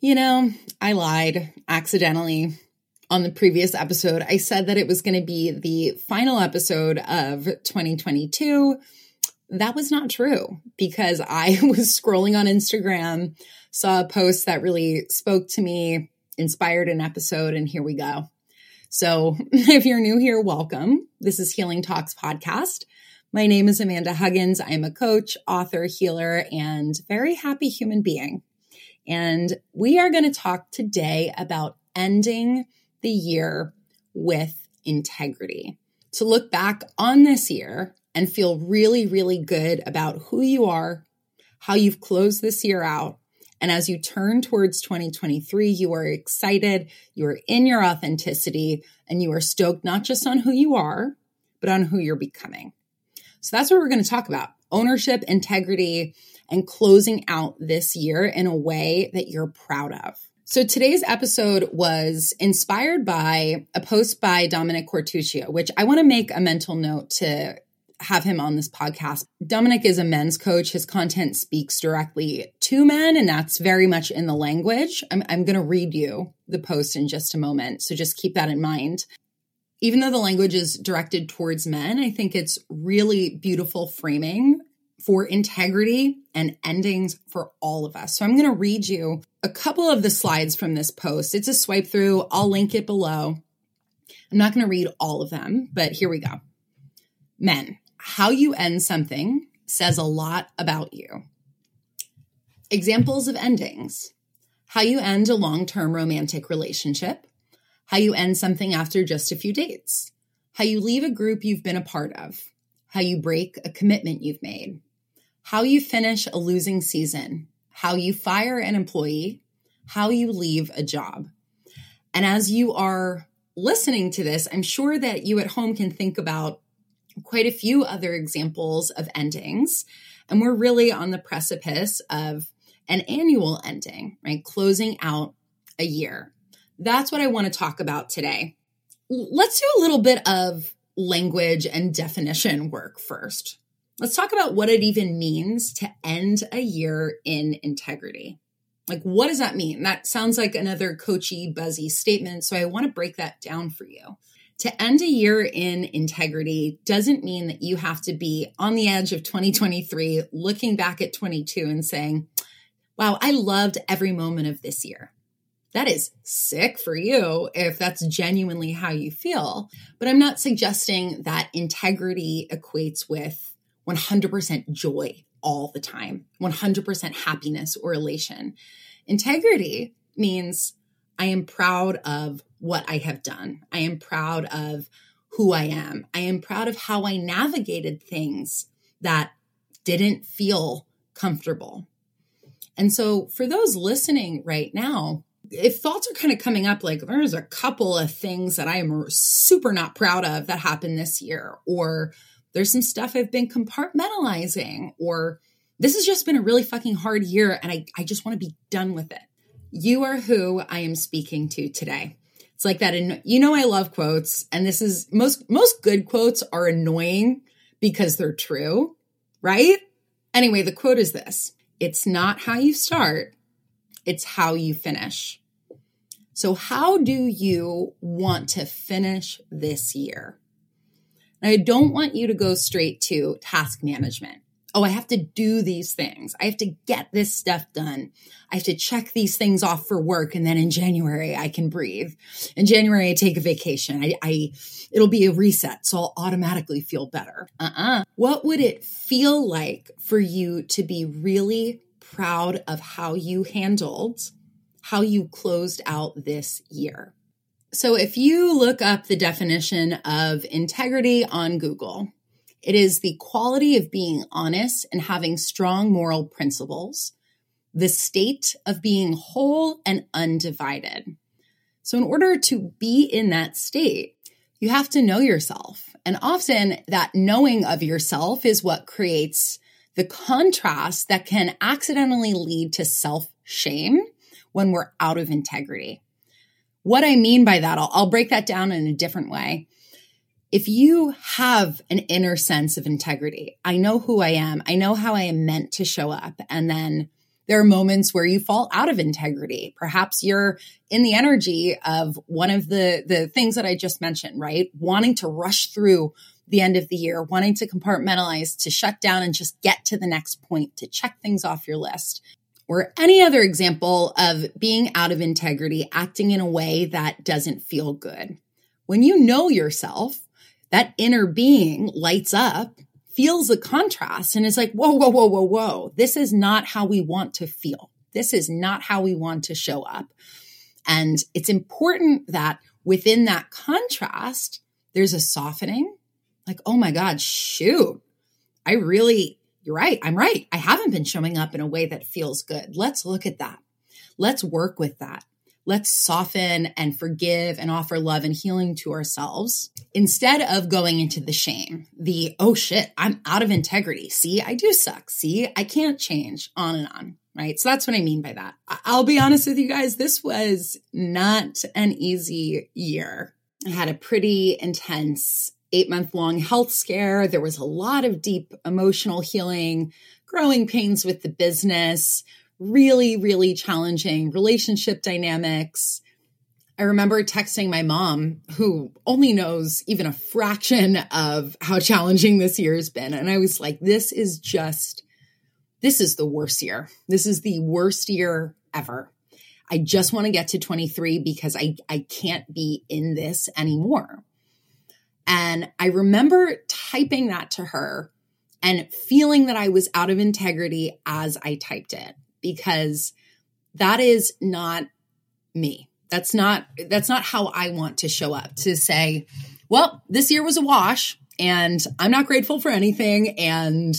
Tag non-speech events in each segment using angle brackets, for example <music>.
You know, I lied accidentally on the previous episode. I said that it was going to be the final episode of 2022. That was not true because I <laughs> was scrolling on Instagram, saw a post that really spoke to me, inspired an episode, and here we go. So <laughs> if you're new here, welcome. This is Healing Talks Podcast. My name is Amanda Huggins. I am a coach, author, healer, and very happy human being. And we are going to talk today about ending the year with integrity. To look back on this year and feel really, really good about who you are, how you've closed this year out. And as you turn towards 2023, you are excited, you are in your authenticity, and you are stoked not just on who you are, but on who you're becoming. So that's what we're going to talk about ownership, integrity, and closing out this year in a way that you're proud of. So today's episode was inspired by a post by Dominick Quartuccio, which I want to make a mental note to have him on this podcast. Dominick is a men's coach. His content speaks directly to men, and that's very much in the language. I'm, I'm going to read you the post in just a moment. So just keep that in mind. Even though the language is directed towards men, I think it's really beautiful framing for integrity and endings for all of us. So I'm going to read you a couple of the slides from this post. It's a swipe through. I'll link it below. I'm not going to read all of them, but here we go. Men, how you end something says a lot about you. Examples of endings how you end a long term romantic relationship, how you end something after just a few dates, how you leave a group you've been a part of, how you break a commitment you've made, how you finish a losing season, how you fire an employee, how you leave a job. And as you are listening to this, I'm sure that you at home can think about quite a few other examples of endings. And we're really on the precipice of an annual ending, right? Closing out a year. That's what I want to talk about today. Let's do a little bit of language and definition work first. Let's talk about what it even means to end a year in integrity. Like, what does that mean? That sounds like another coachy, buzzy statement. So I want to break that down for you. To end a year in integrity doesn't mean that you have to be on the edge of 2023, looking back at 22 and saying, wow, I loved every moment of this year. That is sick for you if that's genuinely how you feel. But I'm not suggesting that integrity equates with 100% joy all the time, 100% happiness or elation. Integrity means I am proud of what I have done. I am proud of who I am. I am proud of how I navigated things that didn't feel comfortable. And so, for those listening right now, if thoughts are kind of coming up like there's a couple of things that I am super not proud of that happened this year, or there's some stuff I've been compartmentalizing, or this has just been a really fucking hard year and I, I just want to be done with it. You are who I am speaking to today. It's like that. And you know, I love quotes and this is most, most good quotes are annoying because they're true, right? Anyway, the quote is this. It's not how you start. It's how you finish. So how do you want to finish this year? And I don't want you to go straight to task management. Oh, I have to do these things. I have to get this stuff done. I have to check these things off for work. And then in January, I can breathe. In January, I take a vacation. I, I it'll be a reset. So I'll automatically feel better. Uh-uh. What would it feel like for you to be really proud of how you handled, how you closed out this year? So if you look up the definition of integrity on Google, it is the quality of being honest and having strong moral principles, the state of being whole and undivided. So in order to be in that state, you have to know yourself. And often that knowing of yourself is what creates the contrast that can accidentally lead to self shame when we're out of integrity. What I mean by that, I'll, I'll break that down in a different way. If you have an inner sense of integrity, I know who I am, I know how I am meant to show up, and then There are moments where you fall out of integrity. Perhaps you're in the energy of one of the, the things that I just mentioned, right? Wanting to rush through the end of the year, wanting to compartmentalize, to shut down and just get to the next point, to check things off your list. Or any other example of being out of integrity, acting in a way that doesn't feel good. When you know yourself, that inner being lights up, feels the contrast, and is like, whoa, whoa, whoa, whoa, whoa. This is not how we want to feel. This is not how we want to show up. And it's important that within that contrast, there's a softening. Like, oh my God, shoot. I really, you're right. I'm right. I haven't been showing up in a way that feels good. Let's look at that. Let's work with that let's soften and forgive and offer love and healing to ourselves instead of going into the shame, the, oh shit, I'm out of integrity. See, I do suck. See, I can't change, on and on. Right. So that's what I mean by that. I'll be honest with you guys. This was not an easy year. I had a pretty intense eight month long health scare. There was a lot of deep emotional healing, growing pains with the business, really, really challenging relationship dynamics. I remember texting my mom, who only knows even a fraction of how challenging this year has been. And I was like, this is just, this is the worst year. This is the worst year ever. I just want to get to 23 because I, I can't be in this anymore. And I remember typing that to her and feeling that I was out of integrity as I typed it because that is not me. That's not that's not how I want to show up to say, well, this year was a wash and I'm not grateful for anything and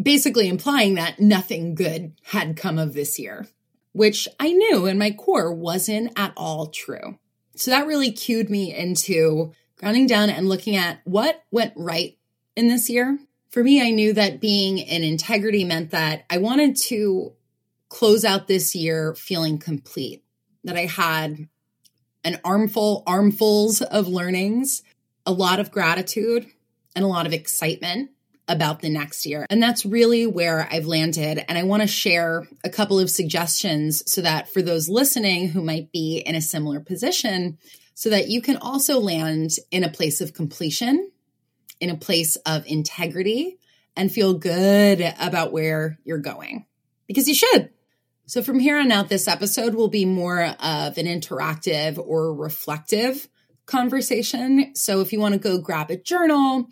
basically implying that nothing good had come of this year, which I knew in my core wasn't at all true. So that really cued me into grounding down and looking at what went right in this year. For me, I knew that being in integrity meant that I wanted to close out this year feeling complete, that I had an armful, armfuls of learnings, a lot of gratitude, and a lot of excitement about the next year. And that's really where I've landed. And I want to share a couple of suggestions so that for those listening who might be in a similar position, so that you can also land in a place of completion, in a place of integrity, and feel good about where you're going. Because you should. So, from here on out, this episode will be more of an interactive or reflective conversation. So, if you want to go grab a journal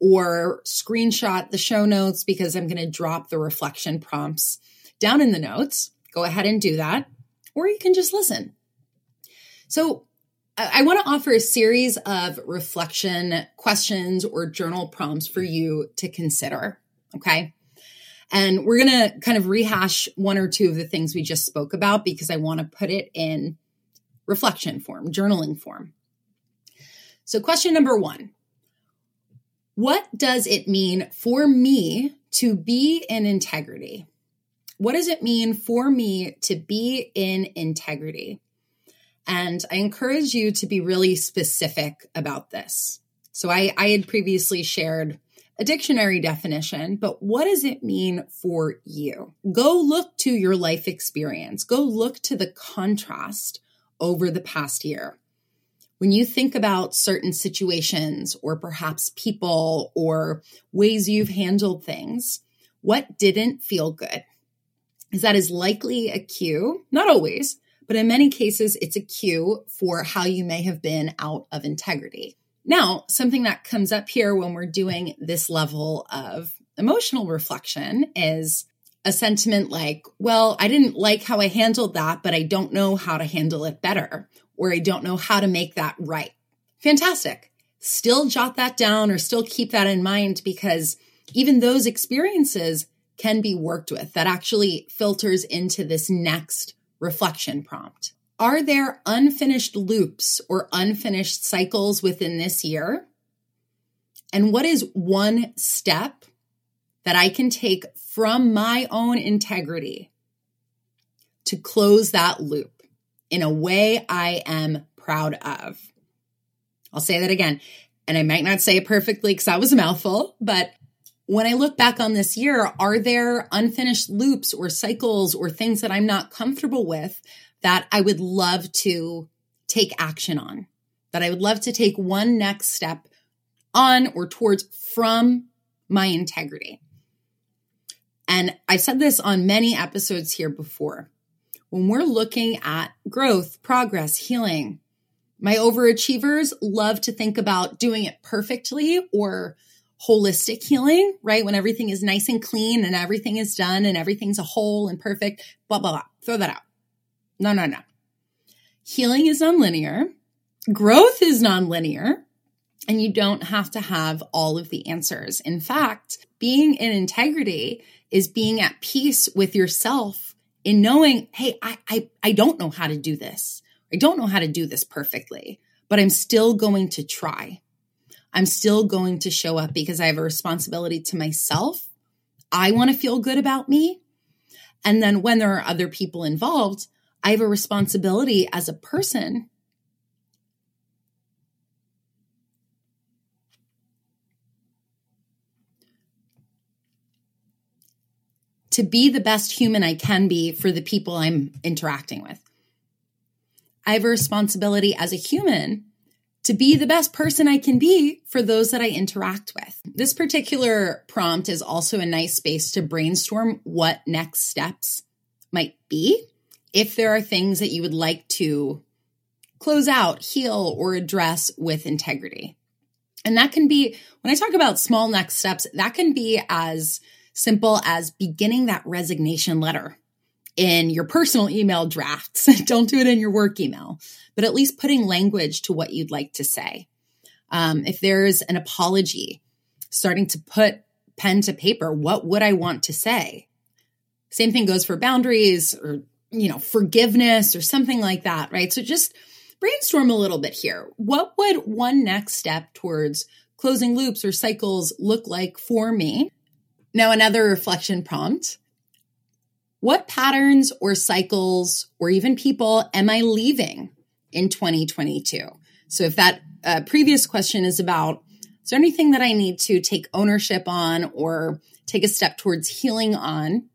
or screenshot the show notes, because I'm going to drop the reflection prompts down in the notes, go ahead and do that. Or you can just listen. So, I want to offer a series of reflection questions or journal prompts for you to consider. Okay. And we're going to kind of rehash one or two of the things we just spoke about because I want to put it in reflection form, journaling form. So, question number one What does it mean for me to be in integrity? What does it mean for me to be in integrity? And I encourage you to be really specific about this. So I, I had previously shared a dictionary definition, but what does it mean for you? Go look to your life experience. Go look to the contrast over the past year. When you think about certain situations or perhaps people or ways you've handled things, what didn't feel good? Is that is likely a cue, not always, but in many cases, it's a cue for how you may have been out of integrity. Now, something that comes up here when we're doing this level of emotional reflection is a sentiment like, well, I didn't like how I handled that, but I don't know how to handle it better, or I don't know how to make that right. Fantastic. Still jot that down or still keep that in mind because even those experiences can be worked with. That actually filters into this next reflection prompt. Are there unfinished loops or unfinished cycles within this year? And what is one step that I can take from my own integrity to close that loop in a way I am proud of? I'll say that again. And I might not say it perfectly because that was a mouthful, but when I look back on this year, are there unfinished loops or cycles or things that I'm not comfortable with that I would love to take action on? That I would love to take one next step on or towards from my integrity. And I've said this on many episodes here before. When we're looking at growth, progress, healing, my overachievers love to think about doing it perfectly or holistic healing, right? When everything is nice and clean and everything is done and everything's a whole and perfect, blah, blah, blah. Throw that out. No, no, no. Healing is nonlinear. Growth is nonlinear. And you don't have to have all of the answers. In fact, being in integrity is being at peace with yourself in knowing, hey, I, I, I don't know how to do this. I don't know how to do this perfectly, but I'm still going to try. I'm still going to show up because I have a responsibility to myself. I want to feel good about me. And then when there are other people involved, I have a responsibility as a person to be the best human I can be for the people I'm interacting with. I have a responsibility as a human to be the best person I can be for those that I interact with. This particular prompt is also a nice space to brainstorm what next steps might be. If there are things that you would like to close out, heal, or address with integrity. And that can be, when I talk about small next steps, that can be as simple as beginning that resignation letter in your personal email drafts. <laughs> Don't do it in your work email, but at least putting language to what you'd like to say. Um, if there's an apology, starting to put pen to paper, what would I want to say? Same thing goes for boundaries or, you know, forgiveness or something like that, right? So just brainstorm a little bit here. What would one next step towards closing loops or cycles look like for me? Now, another reflection prompt what patterns or cycles or even people am I leaving in 2022? So if that uh, previous question is about, is there anything that I need to take ownership on or take a step towards healing on?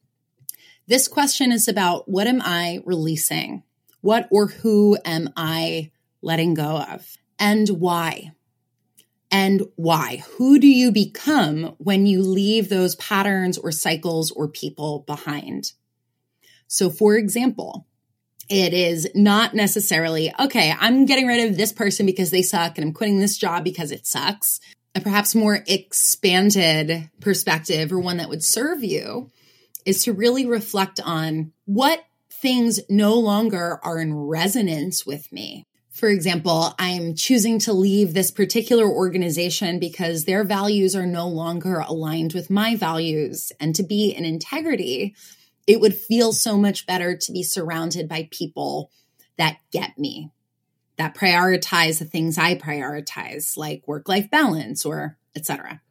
This question is about what am I releasing? What or who am I letting go of? And why? And why? Who do you become when you leave those patterns or cycles or people behind? So, for example, it is not necessarily, okay, I'm getting rid of this person because they suck and I'm quitting this job because it sucks. A perhaps more expanded perspective or one that would serve you is to really reflect on what things no longer are in resonance with me. For example, I'm choosing to leave this particular organization because their values are no longer aligned with my values and to be in integrity it would feel so much better to be surrounded by people that get me, that prioritize the things I prioritize, like work life balance or etc.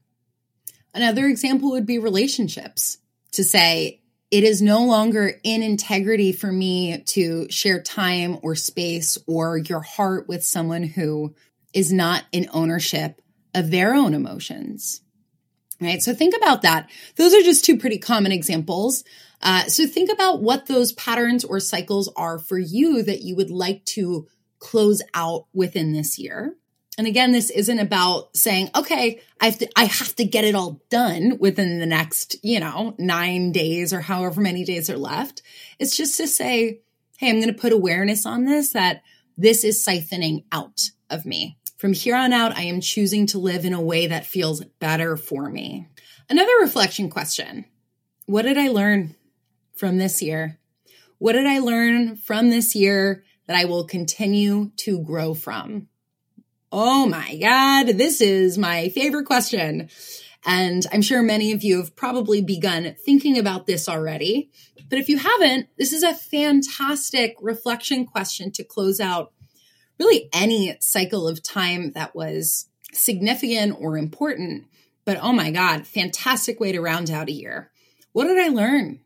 Another example would be relationships to say, it is no longer in integrity for me to share time or space or your heart with someone who is not in ownership of their own emotions. Right. So think about that. Those are just two pretty common examples. Uh, so think about what those patterns or cycles are for you that you would like to close out within this year. And again, this isn't about saying, okay, I have to, I have to get it all done within the next, you know, nine days or however many days are left. It's just to say, Hey, I'm going to put awareness on this that this is siphoning out of me. From here on out, I am choosing to live in a way that feels better for me. Another reflection question. What did I learn from this year? What did I learn from this year that I will continue to grow from? Oh my God, this is my favorite question. And I'm sure many of you have probably begun thinking about this already. But if you haven't, this is a fantastic reflection question to close out really any cycle of time that was significant or important. But oh my God, fantastic way to round out a year. What did I learn?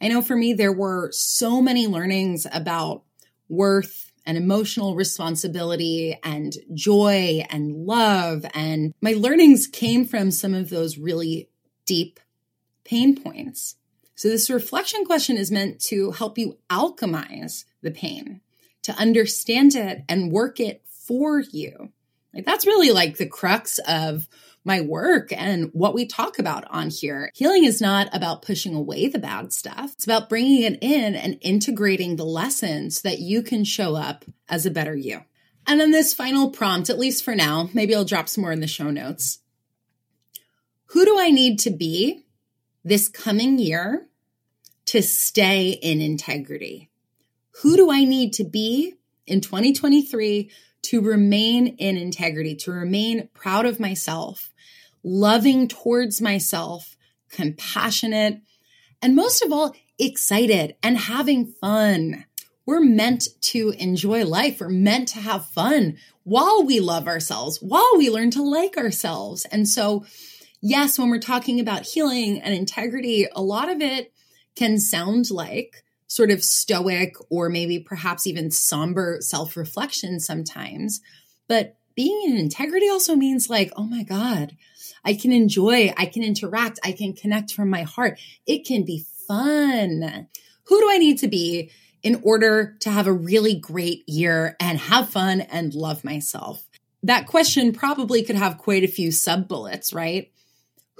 I know for me, there were so many learnings about worth and emotional responsibility and joy and love. And my learnings came from some of those really deep pain points. So, this reflection question is meant to help you alchemize the pain, to understand it and work it for you. Like, that's really like the crux of my work and what we talk about on here. Healing is not about pushing away the bad stuff. It's about bringing it in and integrating the lessons so that you can show up as a better you. And then this final prompt, at least for now, maybe I'll drop some more in the show notes. Who do I need to be this coming year to stay in integrity? Who do I need to be in 2023 to remain in integrity, to remain proud of myself, loving towards myself, compassionate, and most of all, excited and having fun. We're meant to enjoy life. We're meant to have fun while we love ourselves, while we learn to like ourselves. And so, yes, when we're talking about healing and integrity, a lot of it can sound like sort of stoic or maybe perhaps even somber self reflection sometimes. But being in integrity also means like, oh my God, I can enjoy, I can interact, I can connect from my heart. It can be fun. Who do I need to be in order to have a really great year and have fun and love myself? That question probably could have quite a few sub bullets, right?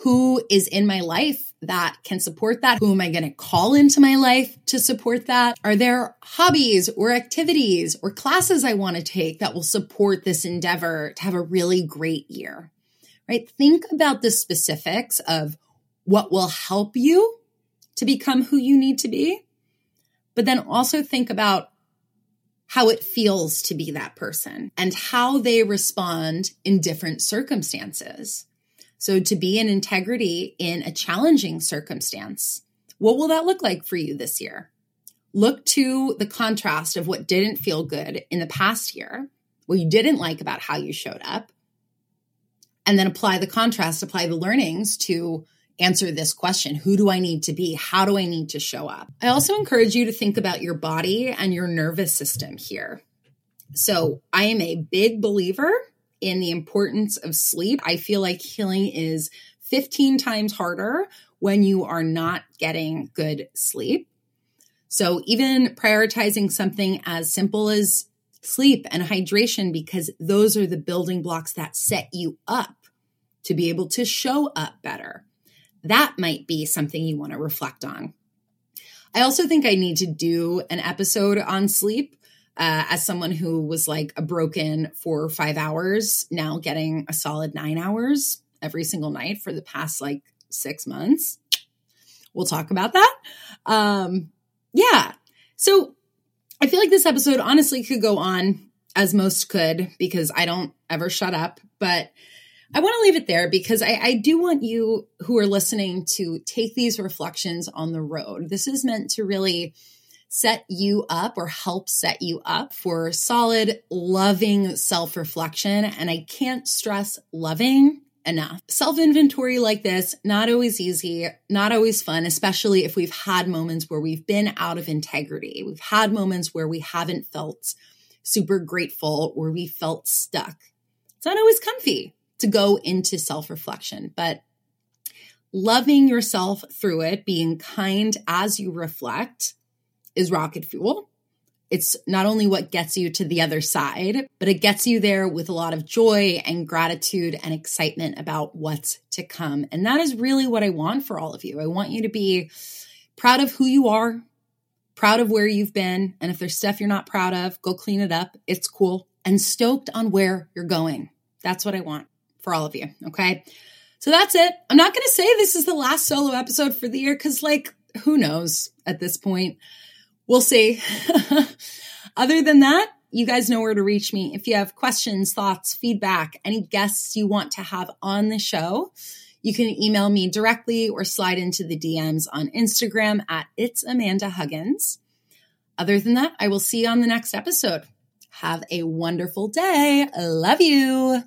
Who is in my life that can support that? Who am I going to call into my life to support that? Are there hobbies or activities or classes I want to take that will support this endeavor to have a really great year? Right? Think about the specifics of what will help you to become who you need to be, but then also think about how it feels to be that person and how they respond in different circumstances. So to be in integrity in a challenging circumstance, what will that look like for you this year? Look to the contrast of what didn't feel good in the past year, what you didn't like about how you showed up, and then apply the contrast, apply the learnings to answer this question Who do I need to be? How do I need to show up? I also encourage you to think about your body and your nervous system here. So, I am a big believer in the importance of sleep. I feel like healing is 15 times harder when you are not getting good sleep. So, even prioritizing something as simple as sleep and hydration, because those are the building blocks that set you up to be able to show up better. That might be something you want to reflect on. I also think I need to do an episode on sleep uh, as someone who was like a broken four or five hours, now getting a solid nine hours every single night for the past like six months. We'll talk about that. Um, yeah. So I feel like this episode honestly could go on as most could because I don't ever shut up, but I want to leave it there because I, I, do want you who are listening to take these reflections on the road. This is meant to really set you up or help set you up for solid, loving self reflection. And I can't stress loving enough. Self inventory like this, not always easy, not always fun, especially if we've had moments where we've been out of integrity. We've had moments where we haven't felt super grateful or we felt stuck. It's not always comfy to go into self reflection, but loving yourself through it, being kind as you reflect, is rocket fuel. It's not only what gets you to the other side, but it gets you there with a lot of joy and gratitude and excitement about what's to come. And that is really what I want for all of you. I want you to be proud of who you are, proud of where you've been. And if there's stuff you're not proud of, go clean it up. It's cool. And stoked on where you're going. That's what I want for all of you. Okay. So that's it. I'm not going to say this is the last solo episode for the year because, like, who knows at this point we'll see. <laughs> Other than that, you guys know where to reach me. If you have questions, thoughts, feedback, any guests you want to have on the show, you can email me directly or slide into the DMs on Instagram at It's Amanda Huggins. Other than that, I will see you on the next episode. Have a wonderful day. Love you.